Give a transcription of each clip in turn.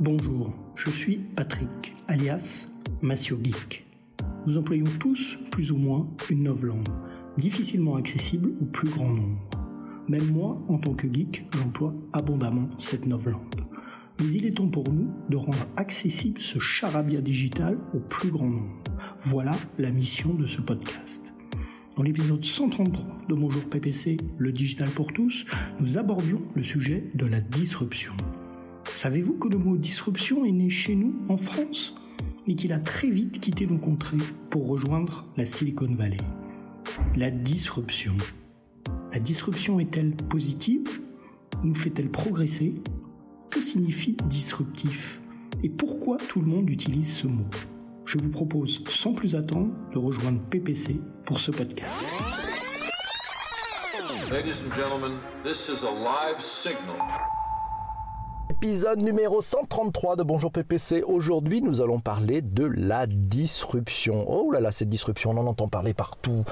Bonjour, je suis Patrick, alias Massio Geek. Nous employons tous, plus ou moins, une novlangue, difficilement accessible au plus grand nombre. Même moi, en tant que geek, j'emploie abondamment cette novlangue. Mais il est temps pour nous de rendre accessible ce charabia digital au plus grand nombre. Voilà la mission de ce podcast. Dans l'épisode 133 de Bonjour PPC, le digital pour tous, nous abordions le sujet de la disruption. Savez-vous que le mot disruption est né chez nous, en France, mais qu'il a très vite quitté nos contrées pour rejoindre la Silicon Valley La disruption. La disruption est-elle positive? Nous fait-elle progresser? Que signifie disruptif? Et pourquoi tout le monde utilise ce mot? Je vous propose sans plus attendre de rejoindre PPC pour ce podcast. Ladies and gentlemen, this is a live. Épisode numéro 133 de Bonjour PPC. Aujourd'hui, nous allons parler de la disruption. Oh là là, cette disruption, on en entend parler partout,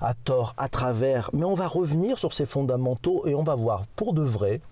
à tort, à travers. Mais on va revenir sur ces fondamentaux et on va voir pour de vrai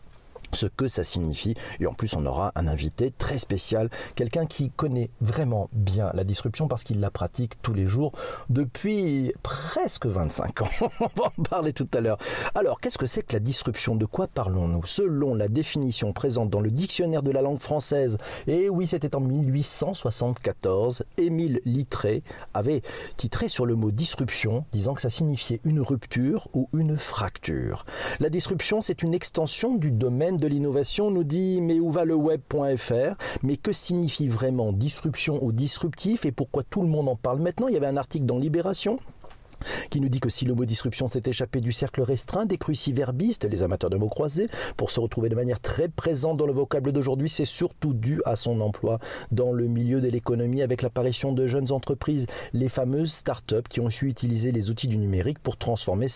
ce que ça signifie. Et en plus, on aura un invité très spécial, quelqu'un qui connaît vraiment bien la disruption parce qu'il la pratique tous les jours depuis presque 25 ans. on va en parler tout à l'heure. Alors, qu'est-ce que c'est que la disruption? De quoi parlons-nous? Selon la définition présente dans le dictionnaire de la langue française, et oui, c'était en 1874, Émile Littré avait titré sur le mot disruption, disant que ça signifiait une rupture ou une fracture. La disruption, c'est une extension du domaine de l'innovation nous dit mais où va le web.fr Mais que signifie vraiment disruption ou disruptif? Et pourquoi tout le monde en parle maintenant? Il y avait un article dans Libération qui nous dit que si le mot disruption s'est échappé du cercle restreint des cruciverbistes, les amateurs de mots croisés, pour se retrouver de manière très présente dans le vocable d'aujourd'hui, c'est surtout dû à son emploi dans le milieu de l'économie avec l'apparition de jeunes entreprises, les fameuses start-up qui ont su utiliser les outils du numérique pour transformer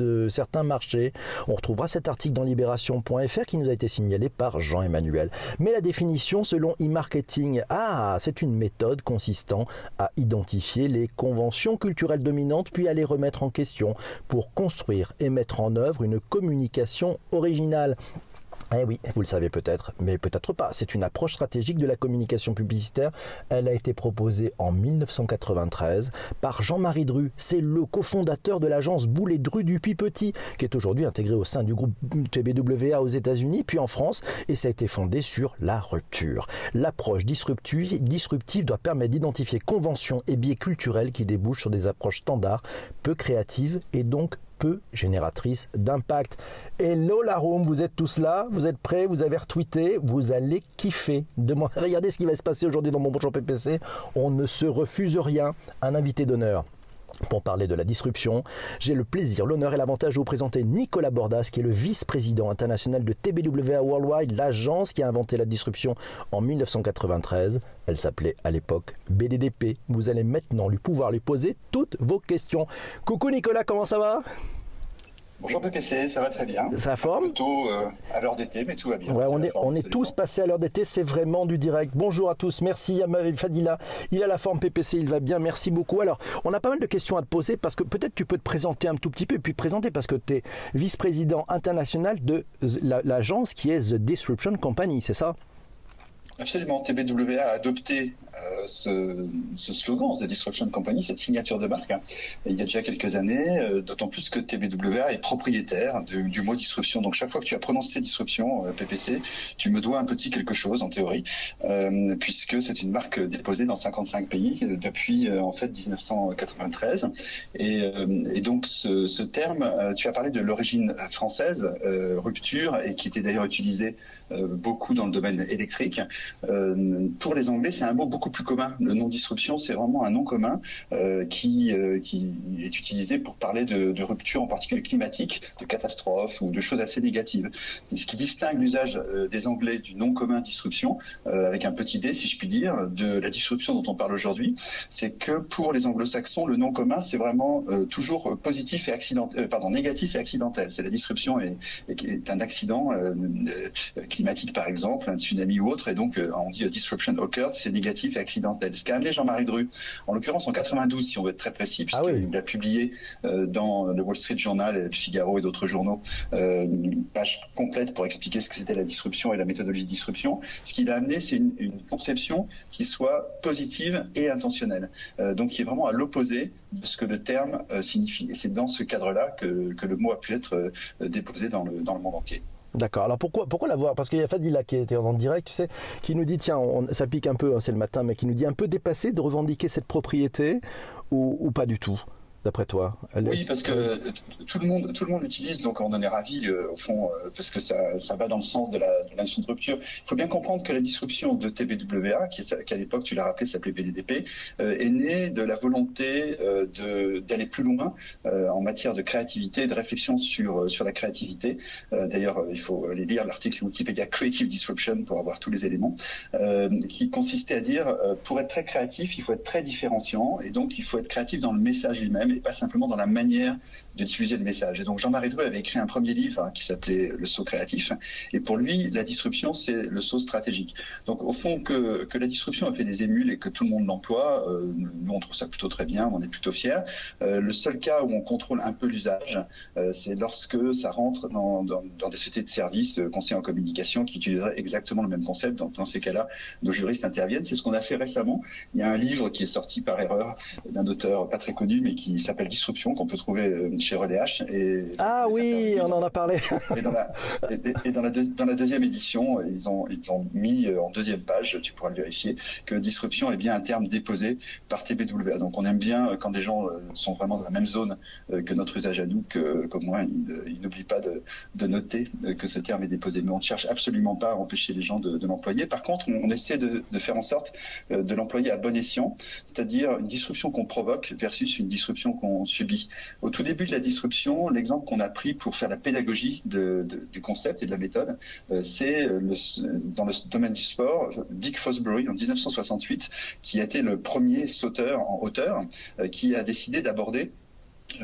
euh, certains marchés. On retrouvera cet article dans libération.fr qui nous a été signalé par Jean-Emmanuel. Mais la définition selon e-marketing, ah, c'est une méthode consistant à identifier les conventions culturelles dominantes puis à les remettre en question pour construire et mettre en œuvre une communication originale. Eh oui, vous le savez peut-être, mais peut-être pas. C'est une approche stratégique de la communication publicitaire. Elle a été proposée en 1993 par Jean-Marie Dru. C'est le cofondateur de l'agence Boulet Dru du Petit, qui est aujourd'hui intégré au sein du groupe TBWA aux États-Unis, puis en France, et ça a été fondé sur la rupture. L'approche disruptive doit permettre d'identifier conventions et biais culturels qui débouchent sur des approches standards, peu créatives et donc peu génératrice d'impact. Hello la vous êtes tous là, vous êtes prêts, vous avez retweeté, vous allez kiffer. Regardez ce qui va se passer aujourd'hui dans mon bonjour PPC. On ne se refuse rien. Un invité d'honneur. Pour parler de la disruption, j'ai le plaisir, l'honneur et l'avantage de vous présenter Nicolas Bordas, qui est le vice-président international de TBWA Worldwide, l'agence qui a inventé la disruption en 1993. Elle s'appelait à l'époque BDDP. Vous allez maintenant lui pouvoir lui poser toutes vos questions. Coucou Nicolas, comment ça va? Bonjour PPC, ça va très bien. Ça forme Plutôt euh, à l'heure d'été, mais tout va bien. Ouais, on est, on est tous passés à l'heure d'été, c'est vraiment du direct. Bonjour à tous, merci à Fadila. Il a la forme PPC, il va bien, merci beaucoup. Alors, on a pas mal de questions à te poser parce que peut-être tu peux te présenter un tout petit peu et puis présenter parce que tu es vice-président international de l'agence qui est The Disruption Company, c'est ça? Absolument. TBWA a adopté euh, ce, ce, slogan, The Disruption Company, cette signature de marque, hein, il y a déjà quelques années, euh, d'autant plus que TBWA est propriétaire du mot disruption. Donc chaque fois que tu as prononcé disruption, euh, PPC, tu me dois un petit quelque chose en théorie, euh, puisque c'est une marque déposée dans 55 pays depuis en fait 1993. Et, et donc ce, ce, terme, tu as parlé de l'origine française, rupture, et qui était d'ailleurs utilisé beaucoup dans le domaine électrique. Euh, pour les Anglais, c'est un mot beaucoup plus commun. Le nom disruption, c'est vraiment un nom commun euh, qui, euh, qui est utilisé pour parler de, de rupture, en particulier climatique, de catastrophe ou de choses assez négatives. ce qui distingue l'usage des Anglais du nom commun disruption, avec un petit d, si je puis dire, de la disruption dont on parle aujourd'hui, c'est que pour les Anglo-Saxons, le nom commun, c'est vraiment toujours positif et accident, pardon, négatif et accidentel. C'est la disruption est, est un accident climatique, par exemple, un tsunami ou autre, et donc donc on dit disruption occurred, c'est négatif et accidentel. Ce qu'a amené Jean-Marie Dru, en l'occurrence en 92, si on veut être très précis, Ah puisqu'il a publié dans le Wall Street Journal, le Figaro et d'autres journaux une page complète pour expliquer ce que c'était la disruption et la méthodologie de disruption. Ce qu'il a amené, c'est une, une, conception qui soit positive et intentionnelle, donc qui est vraiment à l'opposé de ce que le terme signifie. Et c'est dans ce cadre-là que, que, le mot a pu être déposé dans le, dans le monde entier. D'accord. Alors pourquoi, pourquoi l'avoir? Parce qu'il y a Fadila qui était en direct, tu sais, qui nous dit tiens, on, ça pique un peu, hein, c'est le matin, mais qui nous dit un peu dépassé de revendiquer cette propriété ou, ou pas du tout? D'après toi Oui, parce que tout le monde, tout le monde l'utilise, donc on en est ravi euh, au fond, euh, parce que ça, ça, va dans le sens de la, de la notion de rupture. Il faut bien comprendre que la disruption de TBWA, qui, qui à l'époque, tu l'as rappelé, s'appelait BDDP, euh, est née de la volonté euh, d'aller plus loin euh, en matière de créativité de réflexion sur, sur la créativité. D'ailleurs, il faut aller lire l'article Wikipédia Creative Disruption pour avoir tous les éléments, qui consistait à dire, pour être très créatif, il faut être très différenciant, et donc il faut être créatif dans le message lui-même et pas simplement dans la manière de diffuser le message. Et donc Jean-Marie Dru avait écrit un premier livre hein, qui s'appelait Le saut créatif. Et pour lui, la disruption, c'est le saut stratégique. Donc au fond, que, que la disruption a fait des émules et que tout le monde l'emploie, euh, nous on trouve ça plutôt très bien, on est plutôt fiers. Euh, le seul cas où on contrôle un peu l'usage, euh, c'est lorsque ça rentre dans, dans, des sociétés de services conseillers en communication qui utiliseraient exactement le même concept. Dans, dans ces cas-là, nos juristes interviennent. C'est ce qu'on a fait récemment. Il y a un livre qui est sorti par erreur d'un auteur pas très connu, mais qui s'appelle Disruption, qu'on peut trouver chez Relais H. Et, ah oui, on en a parlé. et dans la, et, et dans la, deux, dans la deuxième édition, ils ont, ils ont mis en deuxième page, tu pourras le vérifier, que disruption est bien un terme déposé par TBWA. Donc on aime bien quand des gens sont vraiment dans la même zone que notre usage à nous, que qu'au moins ils, ils n'oublient pas de, de, noter que ce terme est déposé. Mais on ne cherche absolument pas à empêcher les gens de, de l'employer. Par contre, on, on essaie de, de, faire en sorte de l'employer à bon escient, c'est-à-dire une disruption qu'on provoque versus une disruption qu'on subit. Au tout début de la disruption, l'exemple qu'on a pris pour faire la pédagogie du concept et de la méthode, euh, c'est dans le domaine du sport, Dick Fosbury en 1968, qui a été le premier sauteur en hauteur, euh, qui a décidé d'aborder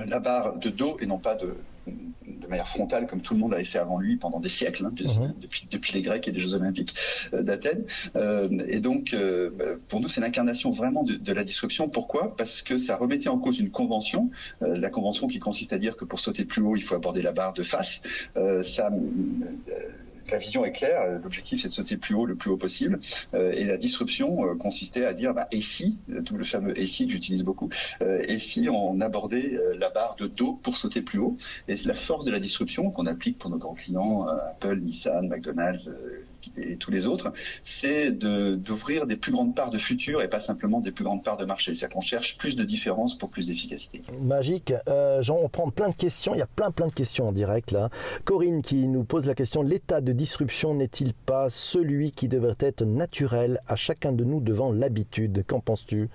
la barre de dos et non pas de, de manière frontale, comme tout le monde avait fait avant lui pendant des siècles, hein, mmh. depuis, depuis, les Grecs et les Jeux Olympiques euh, d'Athènes. Euh, et donc, euh, pour nous, c'est l'incarnation vraiment de, de, la disruption. Pourquoi? Parce que ça remettait en cause une convention, euh, la convention qui consiste à dire que pour sauter plus haut, il faut aborder la barre de face. Euh, ça la vision est claire, l'objectif c'est de sauter plus haut le plus haut possible, euh, et la disruption euh, consistait à dire bah, et si, tout le fameux et si que j'utilise beaucoup, euh, et si on abordait la barre de dos pour sauter plus haut, et la force de la disruption qu'on applique pour nos grands clients, Apple, Nissan, McDonald's, et tous les autres, c'est d'ouvrir des plus grandes parts de futur et pas simplement des plus grandes parts de marché. C'est-à-dire qu'on cherche plus de différence pour plus d'efficacité. Magique. Euh, Jean, on prend plein de questions. Il y a plein plein de questions en direct là. Corinne qui nous pose la question l'état de disruption n'est-il pas celui qui devrait être naturel à chacun de nous devant l'habitude? Qu'en penses-tu?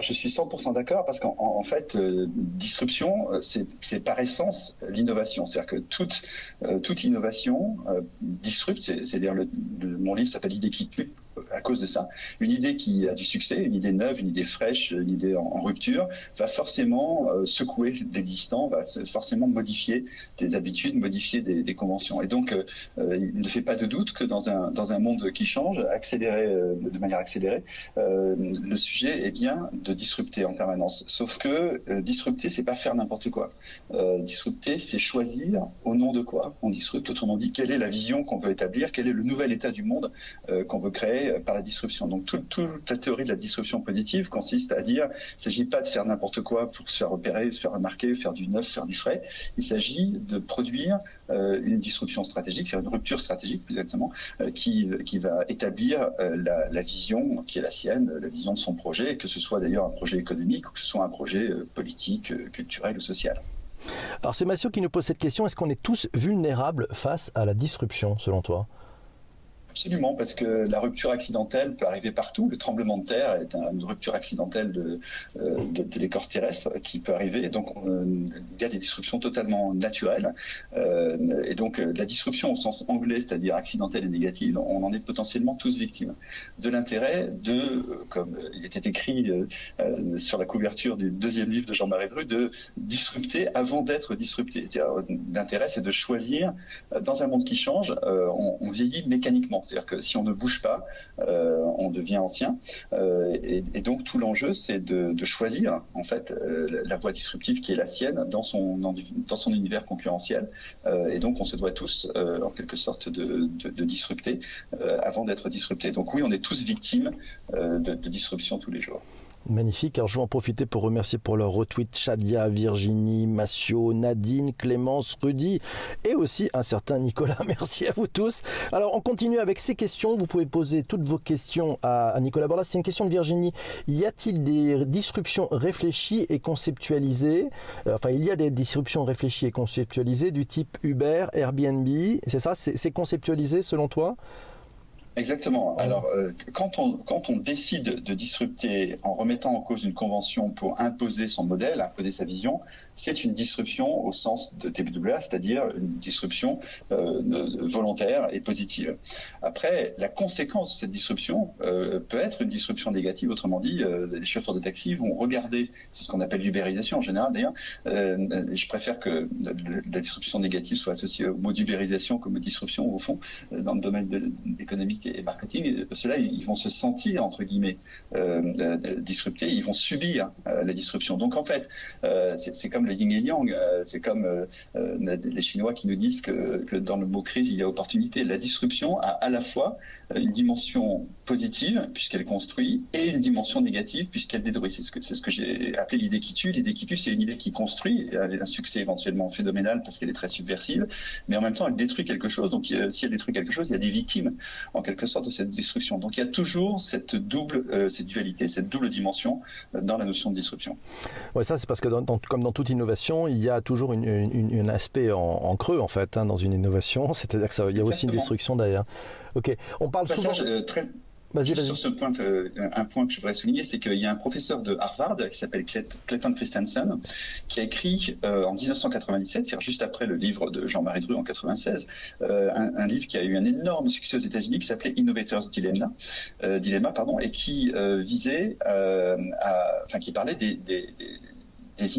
Je suis 100% d'accord parce qu'en en fait, euh, disruption, c'est par essence l'innovation. C'est-à-dire que toute, euh, innovation euh, disrupte, c'est-à-dire mon livre s'appelle L'idée qui tue, à cause de ça. Une idée qui a du succès, une idée neuve, une idée fraîche, une idée en, rupture, va forcément euh, secouer l'existant, va forcément modifier des habitudes, modifier des, conventions. Et donc, euh, il ne fait pas de doute que dans un, dans un monde qui change, accéléré, euh, de manière accélérée, le sujet est bien de disrupter en permanence. Sauf que disrupter, c'est pas faire n'importe quoi. disrupter, c'est choisir au nom de quoi on disrupte. Autrement dit, quelle est la vision qu'on veut établir, quel est le nouvel état du monde qu'on veut créer? Par la disruption. Donc tout, toute la théorie de la disruption positive consiste à dire il ne s'agit pas de faire n'importe quoi pour se faire repérer, se faire remarquer, faire du neuf, faire du frais. Il s'agit de produire euh, une disruption stratégique, c'est une rupture stratégique plus exactement, euh, qui, qui va établir euh, la, la, vision qui est la sienne, la vision de son projet, que ce soit d'ailleurs un projet économique ou que ce soit un projet politique, culturel ou social. Alors c'est Massio qui nous pose cette question, est-ce qu'on est tous vulnérables face à la disruption selon toi? Absolument, parce que la rupture accidentelle peut arriver partout. Le tremblement de terre est une rupture accidentelle de, euh, de, l'écorce terrestre qui peut arriver. Donc, on, il y a des disruptions totalement naturelles. Euh, et donc, la disruption au sens anglais, c'est-à-dire accidentelle et négative, on en est potentiellement tous victimes. De l'intérêt de, comme il était écrit euh, sur la couverture du deuxième livre de Jean-Marie Dru, de disrupter avant d'être disrupté. L'intérêt, c'est de choisir, dans un monde qui change, on vieillit mécaniquement C'est-à-dire que si on ne bouge pas, on devient ancien. Et, et, donc tout l'enjeu, c'est de, choisir en fait la voie disruptive qui est la sienne dans son univers concurrentiel. et donc on se doit tous, en quelque sorte, de disrupter avant d'être disrupté. Donc oui, on est tous victimes de, de disruption tous les jours. Magnifique. Alors je vais en profiter pour remercier pour leur retweet Chadia, Virginie, Massio, Nadine, Clémence, Rudy et aussi un certain Nicolas. Merci à vous tous. Alors on continue avec ces questions. Vous pouvez poser toutes vos questions à, Nicolas Borlas. C'est une question de Virginie. Y a-t-il des disruptions réfléchies et conceptualisées? Euh, Enfin, il y a des disruptions réfléchies et conceptualisées du type Uber, Airbnb. C'est ça? C'est conceptualisé selon toi? Exactement. Ah Alors, euh, quand, on, quand on décide de disrupter en remettant en cause une convention pour imposer son modèle, imposer sa vision, c'est une disruption au sens de TBWA, c'est-à-dire une disruption euh, volontaire et positive. Après, la conséquence de cette disruption euh, peut être une disruption négative. Autrement dit, euh, les chauffeurs de taxi vont regarder, c'est ce qu'on appelle l'ubérisation en général d'ailleurs. je préfère que la, disruption négative soit associée au mot d'ubérisation comme disruption au fond dans le domaine économique et marketing. Cela, ils vont se sentir entre guillemets disruptés, ils vont subir la disruption. Donc en fait, c'est comme le yin et yang. Euh, c'est comme euh, euh, les Chinois qui nous disent que, dans le mot crise, il y a opportunité. La disruption a à la fois une dimension positive, puisqu'elle construit, et une dimension négative, puisqu'elle détruit. C'est ce que, j'ai appelé l'idée qui tue. L'idée qui tue, c'est une idée qui construit. Elle a un succès éventuellement phénoménal parce qu'elle est très subversive, mais en même temps, elle détruit quelque chose. Donc, si elle détruit quelque chose, il y a des victimes, en quelque sorte, de cette destruction. Donc, il y a toujours cette double, cette dualité, cette double dimension dans la notion de disruption. Oui, ça, c'est parce que comme dans toute innovation, il y a toujours un aspect en, creux en fait hein, dans une innovation, c'est-à-dire qu'il y a aussi une destruction derrière. Ok, on parle souvent. Euh, très... Sur ce point, euh, un point que je voudrais souligner, c'est qu'il y a un professeur de Harvard qui s'appelle Clayton Christensen qui a écrit euh, en 1997, c'est-à-dire juste après le livre de Jean-Marie Dru en 96, un, livre qui a eu un énorme succès aux États-Unis qui s'appelait Innovators Dilemma, Dilemma pardon, et qui visait, à, enfin qui parlait des, des, des, des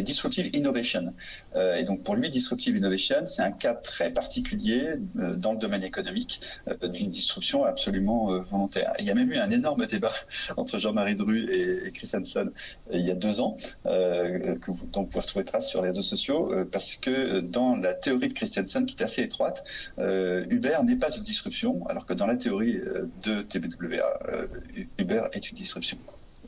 disruptive innovation. Euh, et donc pour lui, disruptive innovation, c'est un cas très particulier euh, dans le domaine économique euh, d'une disruption absolument volontaire. il y a même eu un énorme débat entre Jean-Marie Dru et, et Chris Hansen il y a deux ans, que vous, dont vous pouvez retrouver trace sur les réseaux sociaux, parce que dans la théorie de Christensen, qui est assez étroite, Uber n'est pas une disruption, alors que dans la théorie de TBWA, Uber est une disruption.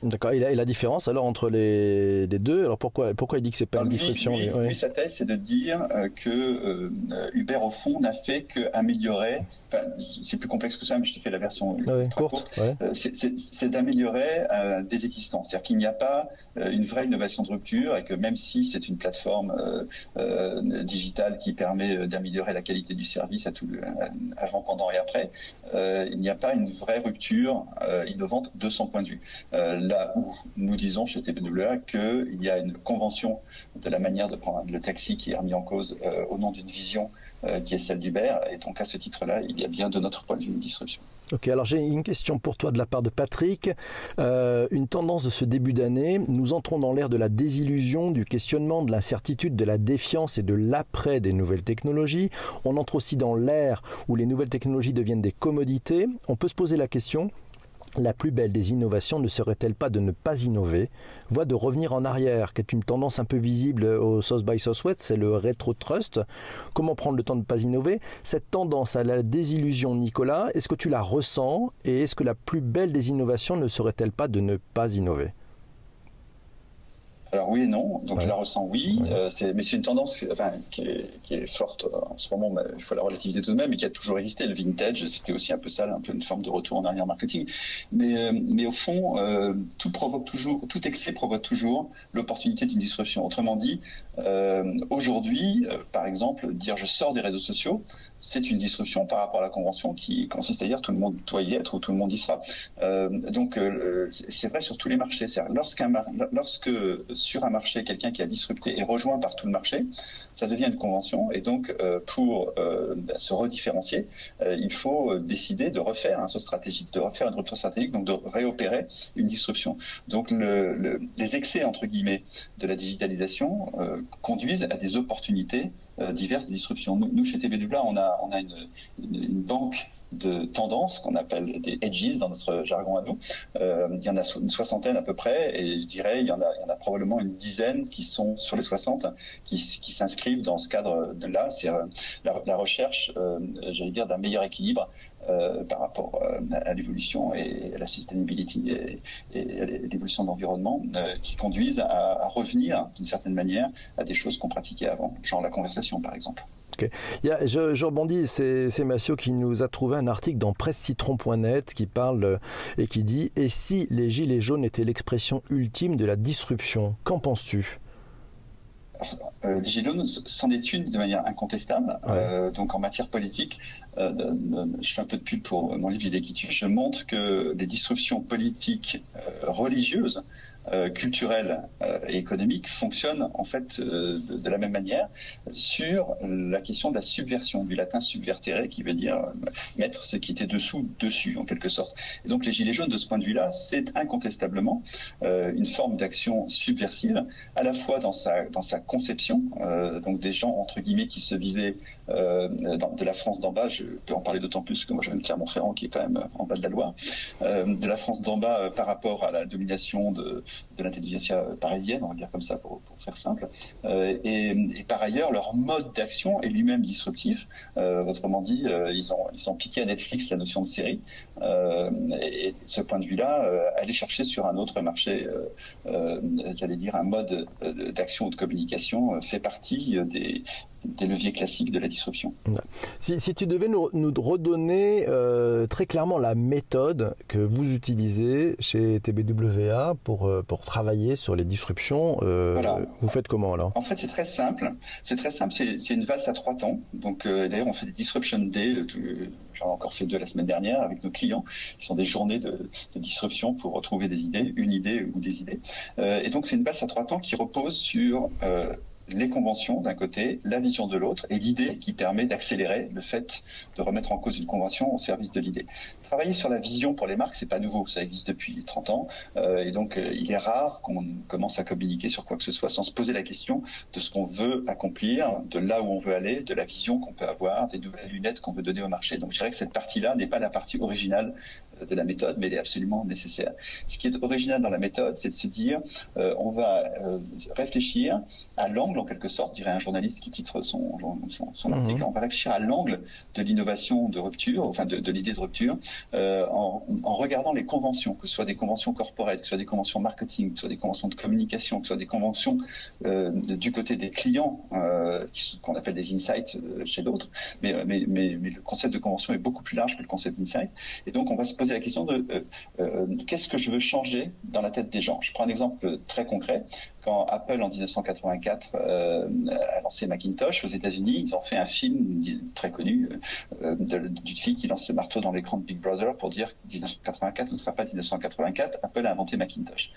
D'accord. Et, la différence alors entre les, deux, alors pourquoi, pourquoi il dit que c'est pas une disruption lui, sa thèse, c'est de dire euh, que euh, Uber au fond n'a fait qu'améliorer. Enfin, c'est plus complexe que ça, mais je te fais la version ah courte. Euh, c'est d'améliorer des existants. C'est-à-dire qu'il n'y a pas une vraie innovation de rupture et que même si c'est une plateforme digitale qui permet d'améliorer la qualité du service à tout avant, pendant et après, il n'y a pas une vraie rupture innovante de son point de vue là où nous disons chez TBWA qu'il y a une convention de la manière de prendre le taxi qui est remis en cause euh, au nom d'une vision euh, qui est celle d'Uber. Et donc à ce titre-là, il y a bien de notre point de vue une disruption. Ok, alors j'ai une question pour toi de la part de Patrick. Euh, une tendance de ce début d'année, nous entrons dans l'ère de la désillusion, du questionnement, de l'incertitude, de la défiance et de l'après des nouvelles technologies. On entre aussi dans l'ère où les nouvelles technologies deviennent des commodités. On peut se poser la question, la plus belle des innovations ne serait-elle pas de ne pas innover, voire de revenir en arrière, qui est une tendance un peu visible au South by Southwest, c'est le rétro-trust. Comment prendre le temps de ne pas innover? Cette tendance à la désillusion, Nicolas, est-ce que tu la ressens? Et est-ce que la plus belle des innovations ne serait-elle pas de ne pas innover? Alors oui et non, donc je la ressens oui, euh, mais c'est une tendance enfin, qui, est, forte euh, en ce moment, il faut la relativiser tout de même, et qui a toujours existé. Le vintage, c'était aussi un peu ça, un peu une forme de retour en arrière marketing. Mais, euh, mais au fond, tout provoque toujours, tout excès provoque toujours l'opportunité d'une disruption. Autrement dit, aujourd'hui, par exemple, dire je sors des réseaux sociaux, c'est une disruption par rapport à la convention qui consiste à dire tout le monde doit y être ou tout le monde y sera. Euh, donc euh, c'est vrai sur tous les marchés. Lorsqu'un lorsque sur un marché quelqu'un qui a disrupté est rejoint par tout le marché, ça devient une convention et donc euh, pour se redifférencier, il faut décider de refaire un saut stratégique, de refaire une rupture stratégique, donc de réopérer une disruption. Donc le, les excès entre guillemets de la digitalisation conduisent à des opportunités diverses de disruption. Nous, chez TBWA, on a, on a une, banque de tendances qu'on appelle des edges dans notre jargon à nous. Euh, il y en a une soixantaine à peu près, et je dirais il y en a, probablement une dizaine qui sont sur les 60 qui, s'inscrivent dans ce cadre-là. C'est euh, la, recherche, euh, j'allais dire, d'un meilleur équilibre euh, par rapport euh, à l'évolution et à la sustainability et, à l'évolution de l'environnement euh, qui conduisent à, revenir d'une certaine manière à des choses qu'on pratiquait avant, genre la conversation par exemple. Okay. Il y a, je, je, rebondis, c'est Massio qui nous a trouvé un article dans pressecitron.net qui parle et qui dit Et si les gilets jaunes étaient l'expression ultime de la disruption Qu'en penses-tu? Euh, les Gilets jaunes s'en est une de manière incontestable. Ouais. Euh, donc en matière politique, euh, je fais un peu de pub pour mon livre L'idée Je montre que les disruptions politiques religieuses euh, culturelle euh, et économique fonctionne en fait euh, de, la même manière sur la question de la subversion, du latin subvertere qui veut dire mettre ce qui était dessous dessus en quelque sorte. Et donc les Gilets jaunes de ce point de vue-là, c'est incontestablement une forme d'action subversive, à la fois dans sa, dans sa conception, donc des gens entre guillemets qui se vivaient de la France d'en bas, je peux en parler d'autant plus que moi je Clermont-Ferrand qui est quand même en bas de la Loire, de la France d'en bas par rapport à la domination de, de l'intelligence parisienne, on va dire comme ça pour, pour faire simple. Euh, et, par ailleurs, leur mode d'action est lui-même disruptif. Euh, autrement dit, euh, ils, ont, ils ont piqué à Netflix la notion de série. Euh, et, et, de ce point de vue-là, euh, aller chercher sur un autre marché, j'allais dire un mode d'action ou de communication, fait partie des, des leviers classiques de la disruption. Si, si tu devais nous, nous redonner euh, très clairement la méthode que vous utilisez chez TBWA pour, euh, pour travailler sur les disruptions, euh, voilà. vous faites comment alors? En fait, c'est très simple. C'est très simple. C'est une valse à trois temps. Donc, euh, d'ailleurs, on fait des disruption day. J'en ai encore fait deux la semaine dernière avec nos clients, qui sont des journées de, de disruption pour retrouver des idées, une idée ou des idées. Et donc, c'est une valse à trois temps qui repose sur les conventions d'un côté, la vision de l'autre, et l'idée qui permet d'accélérer le fait de remettre en cause une convention au service de l'idée. Travailler sur la vision pour les marques, c'est pas nouveau, ça existe depuis 30 ans, euh, et donc euh, il est rare qu'on commence à communiquer sur quoi que ce soit sans se poser la question de ce qu'on veut accomplir, de là où on veut aller, de la vision qu'on peut avoir, des nouvelles lunettes qu'on veut donner au marché. Donc je dirais que cette partie-là n'est pas la partie originale de la méthode, mais elle est absolument nécessaire. Ce qui est original dans la méthode, c'est de se dire, euh, on va euh, réfléchir à l'angle, en quelque sorte, dirait un journaliste qui titre son, son, son mmh. article, on va réfléchir à l'angle de l'innovation de rupture, enfin de, de l'idée de rupture, euh, en, en, regardant les conventions, que ce soit des conventions corporate, que ce soit des conventions marketing, que ce soit des conventions de communication, que ce soit des conventions euh, du côté des clients, euh, qu'on appelle des insights chez d'autres, mais, mais, mais, mais, le concept de convention est beaucoup plus large que le concept d'insight, et donc on va se poser la question de euh, euh, qu'est-ce que je veux changer dans la tête des gens? Je prends un exemple très concret. Quand Apple en 1984 euh, a lancé Macintosh aux États-Unis, ils ont fait un film très connu euh, d'une qui lance le marteau dans l'écran de Big Brother pour dire 1984 ne sera pas 1984. Apple a inventé Macintosh.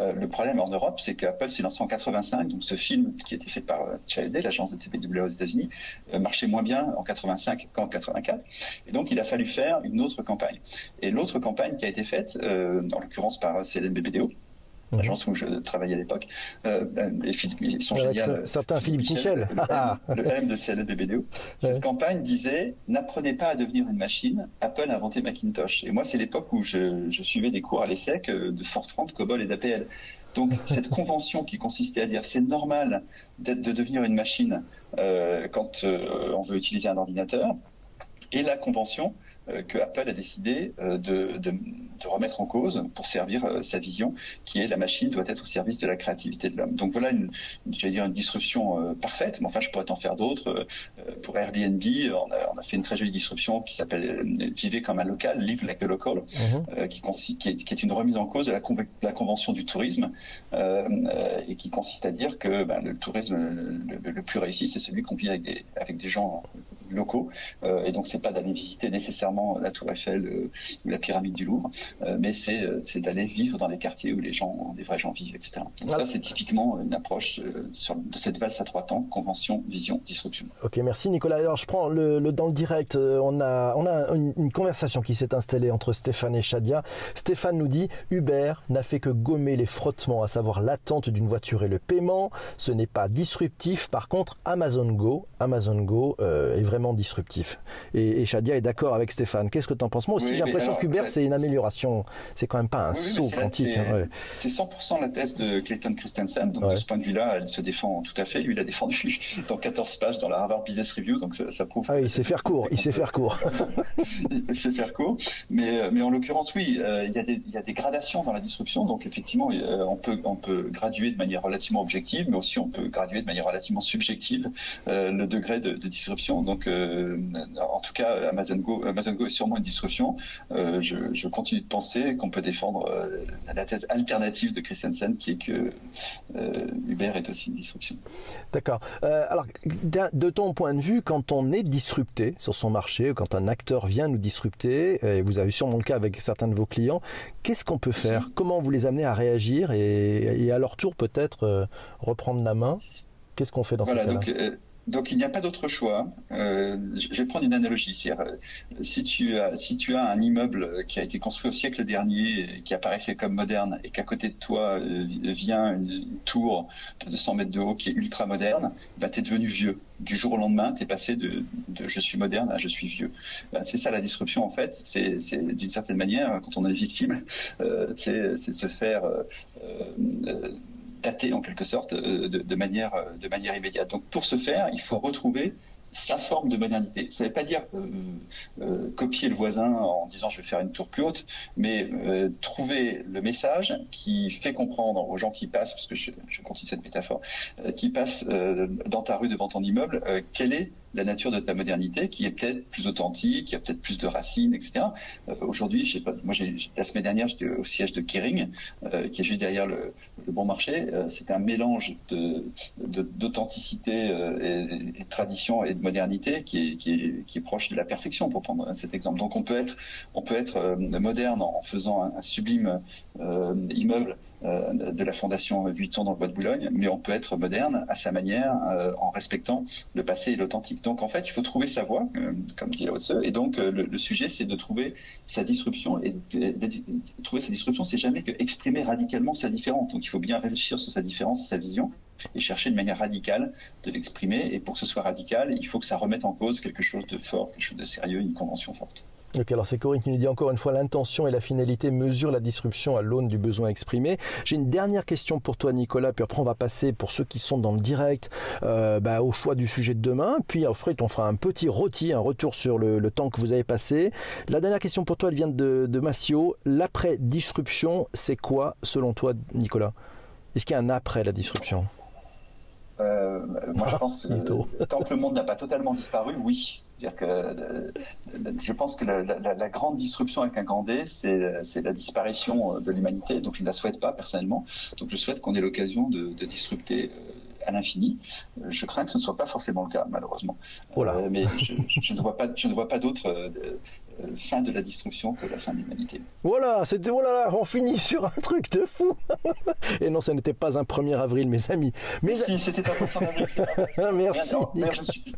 Euh, le problème en Europe, c'est qu'Apple s'est lancé en 85, donc ce film qui a été fait par Child l'agence de TPW aux États-Unis, marchait moins bien en 85 qu'en 84. Et donc il a fallu faire une autre campagne. Et l'autre campagne qui a été faite, euh, en l'occurrence par CLNBBDO, mmh. l'agence où je travaillais à l'époque, euh, les ils sont Avec géniaux. Certains Philippe Michel. Le, M, le M de CLNBBDO. Cette ouais. campagne disait n'apprenez pas à devenir une machine, Apple a inventé Macintosh. Et moi, c'est l'époque où je, je, suivais des cours à l'ESSEC de Fortran, de COBOL et d'APL. Donc cette convention qui consistait à dire c'est normal de devenir une machine euh, quand euh, on veut utiliser un ordinateur, et la convention euh, que Apple a décidé euh, de, de, de, remettre en cause pour servir euh, sa vision, qui est la machine doit être au service de la créativité de l'homme. Donc voilà une, une j'allais dire une disruption parfaite, mais enfin je pourrais en faire d'autres. pour Airbnb, on a, on a, fait une très jolie disruption qui s'appelle Vivez comme un local, Live like a local, mm -hmm. qui, qui, est, qui, est, une remise en cause de la, la convention du tourisme et qui consiste à dire que ben, le tourisme le, le, le plus réussi, c'est celui qu'on vit avec des, avec des gens locaux. et donc, c'est pas d'aller visiter nécessairement la Tour Eiffel ou la pyramide du Louvre, mais c'est d'aller vivre dans les quartiers où les gens, des vrais gens vivent, etc. Donc ça, c'est typiquement une approche sur, de cette valse à trois temps, convention, vision, disruption. Ok, merci Nicolas. Alors, je prends le, dans le direct, on a, on a une, une conversation qui s'est installée entre Stéphane et Shadia. Stéphane nous dit Uber n'a fait que gommer les frottements, à savoir l'attente d'une voiture et le paiement. Ce n'est pas disruptif. Par contre, Amazon Go, Amazon Go euh, est vraiment disruptif. Et, Shadia est d'accord avec Stéphane. Qu'est-ce que tu en penses? Moi aussi, j'ai l'impression qu'Uber, c'est une amélioration. C'est quand même pas un saut quantique. Hein, c'est 100% la thèse de Clayton Christensen. Donc, de ce point de vue-là, elle se défend tout à fait. Lui, il a défendu dans 14 pages dans la Harvard Business Review. Donc, ça, prouve. Ah il sait faire court. Il sait faire court. il sait faire court. Mais, mais en l'occurrence, oui, euh, il, y a des, il y a des gradations dans la disruption. Donc, effectivement, euh, on, peut, on peut graduer de manière relativement objective, mais aussi on peut graduer de manière relativement subjective euh, le degré de, de disruption. Donc, euh, en tout cas, Amazon Go, Amazon Go est sûrement une disruption. Je, je, continue de penser qu'on peut défendre la thèse alternative de Christensen, qui est que Uber est aussi une disruption. D'accord. alors, de ton point de vue, quand on est disrupté sur son marché, quand un acteur vient nous disrupter, et vous avez sûrement le cas avec certains de vos clients, qu'est-ce qu'on peut faire? Comment vous les amenez à réagir? Et, à leur tour peut-être euh, reprendre la main? Qu'est-ce qu'on fait dans voilà, ce cas-là? euh, donc, il n'y a pas d'autre choix. Euh, je vais prendre une analogie. si tu as si tu as un immeuble qui a été construit au siècle dernier, qui apparaissait comme moderne, et qu'à côté de toi vient une, tour de 200 mètres de haut qui est ultra moderne, bah, tu es devenu vieux du jour au lendemain, tu es passé de, je suis moderne à je suis vieux. Ben, c'est ça la disruption en fait. C'est d'une certaine manière, quand on est victime, euh, c'est de se faire euh, euh, dater en quelque sorte de, manière, de manière immédiate. Donc pour ce faire, il faut retrouver sa forme de modernité. Ça ne veut pas dire euh, euh, copier le voisin en disant je vais faire une tour plus haute, mais euh, trouver le message qui fait comprendre aux gens qui passent, parce que je, continue cette métaphore, qui passent dans ta rue devant ton immeuble, quelle est la nature de ta modernité qui est peut-être plus authentique, qui a peut-être plus de racines, etc. Euh, aujourd'hui, je sais pas, moi, la semaine dernière, j'étais au siège de Kering, euh, qui est juste derrière le, bon marché. Euh, c'est un mélange d'authenticité et, de tradition et de modernité qui est, qui, est, proche de la perfection, pour prendre cet exemple. Donc, on peut être, on peut être moderne en faisant un, sublime immeuble euh, de la Fondation Vuitton dans le Bois de Boulogne, mais on peut être moderne à sa manière euh, en respectant le passé et l'authentique. Donc en fait, il faut trouver sa voie, euh, comme dit Lao Et donc le, sujet, c'est de trouver sa disruption. Et trouver sa disruption, c'est jamais que exprimer radicalement sa différence. Donc il faut bien réfléchir sur sa différence, sa vision, et chercher de manière radicale de l'exprimer. Et pour que ce soit radical, il faut que ça remette en cause quelque chose de fort, quelque chose de sérieux, une convention forte. Ok, alors c'est Corinne qui nous dit encore une fois l'intention et la finalité mesurent la disruption à l'aune du besoin exprimé. J'ai une dernière question pour toi Nicolas, puis après on va passer pour ceux qui sont dans le direct euh, bah, au choix du sujet de demain, puis après on fera un petit rôti, un retour sur le, temps que vous avez passé. La dernière question pour toi, elle vient de, de Massio. L'après-disruption, c'est quoi selon toi Nicolas? Est-ce qu'il y a un après la disruption? Euh, moi, je pense que tant que le monde n'a pas totalement disparu, oui. Dire que euh, je pense que la, grande disruption avec un grand D, c'est la disparition de l'humanité. Donc, je ne la souhaite pas personnellement. Donc, je souhaite qu'on ait l'occasion de, de, disrupter euh, à l'infini. Je crains que ce ne soit pas forcément le cas, malheureusement. Voilà. mais je, je, ne vois pas, je ne vois pas d'autres euh, fin de la destruction que la fin de l'humanité. Voilà, c'était voilà, on finit sur un truc de fou. Et non, ce n'était pas un 1er avril, mes amis. Mais si, c'était un 1er avril. Merci.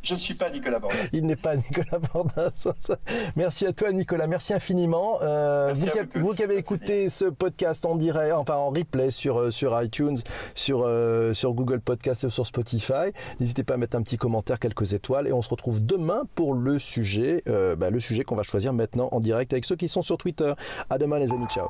je ne suis, pas Nicolas Bordas. Il n'est pas Nicolas Bordas. Merci à toi, Nicolas. Merci infiniment. Euh, vous, qui, avez écouté ce podcast en direct, enfin en replay sur, euh, sur iTunes, sur, sur Google Podcast et sur Spotify, n'hésitez pas à mettre un petit commentaire, quelques étoiles, et on se retrouve demain pour le sujet, bah, le sujet qu'on va choisir maintenant en direct avec ceux qui sont sur Twitter. À demain les amis, ciao.